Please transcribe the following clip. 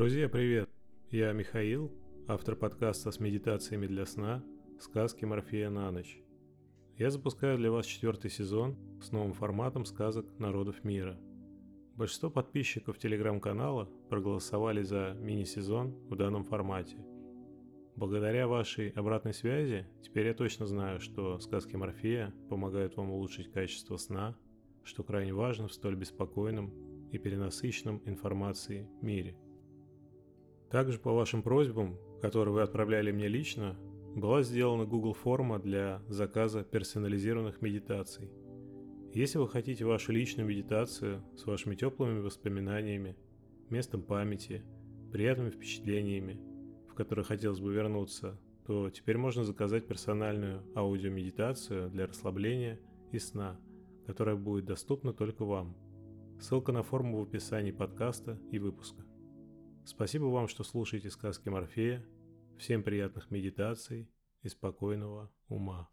Друзья, привет! Я Михаил, автор подкаста с медитациями для сна «Сказки Морфея на ночь». Я запускаю для вас четвертый сезон с новым форматом сказок народов мира. Большинство подписчиков телеграм-канала проголосовали за мини-сезон в данном формате. Благодаря вашей обратной связи теперь я точно знаю, что сказки Морфея помогают вам улучшить качество сна, что крайне важно в столь беспокойном и перенасыщенном информацией мире – также по вашим просьбам, которые вы отправляли мне лично, была сделана Google форма для заказа персонализированных медитаций. Если вы хотите вашу личную медитацию с вашими теплыми воспоминаниями, местом памяти, приятными впечатлениями, в которые хотелось бы вернуться, то теперь можно заказать персональную аудиомедитацию для расслабления и сна, которая будет доступна только вам. Ссылка на форму в описании подкаста и выпуска. Спасибо вам, что слушаете сказки Морфея. Всем приятных медитаций и спокойного ума.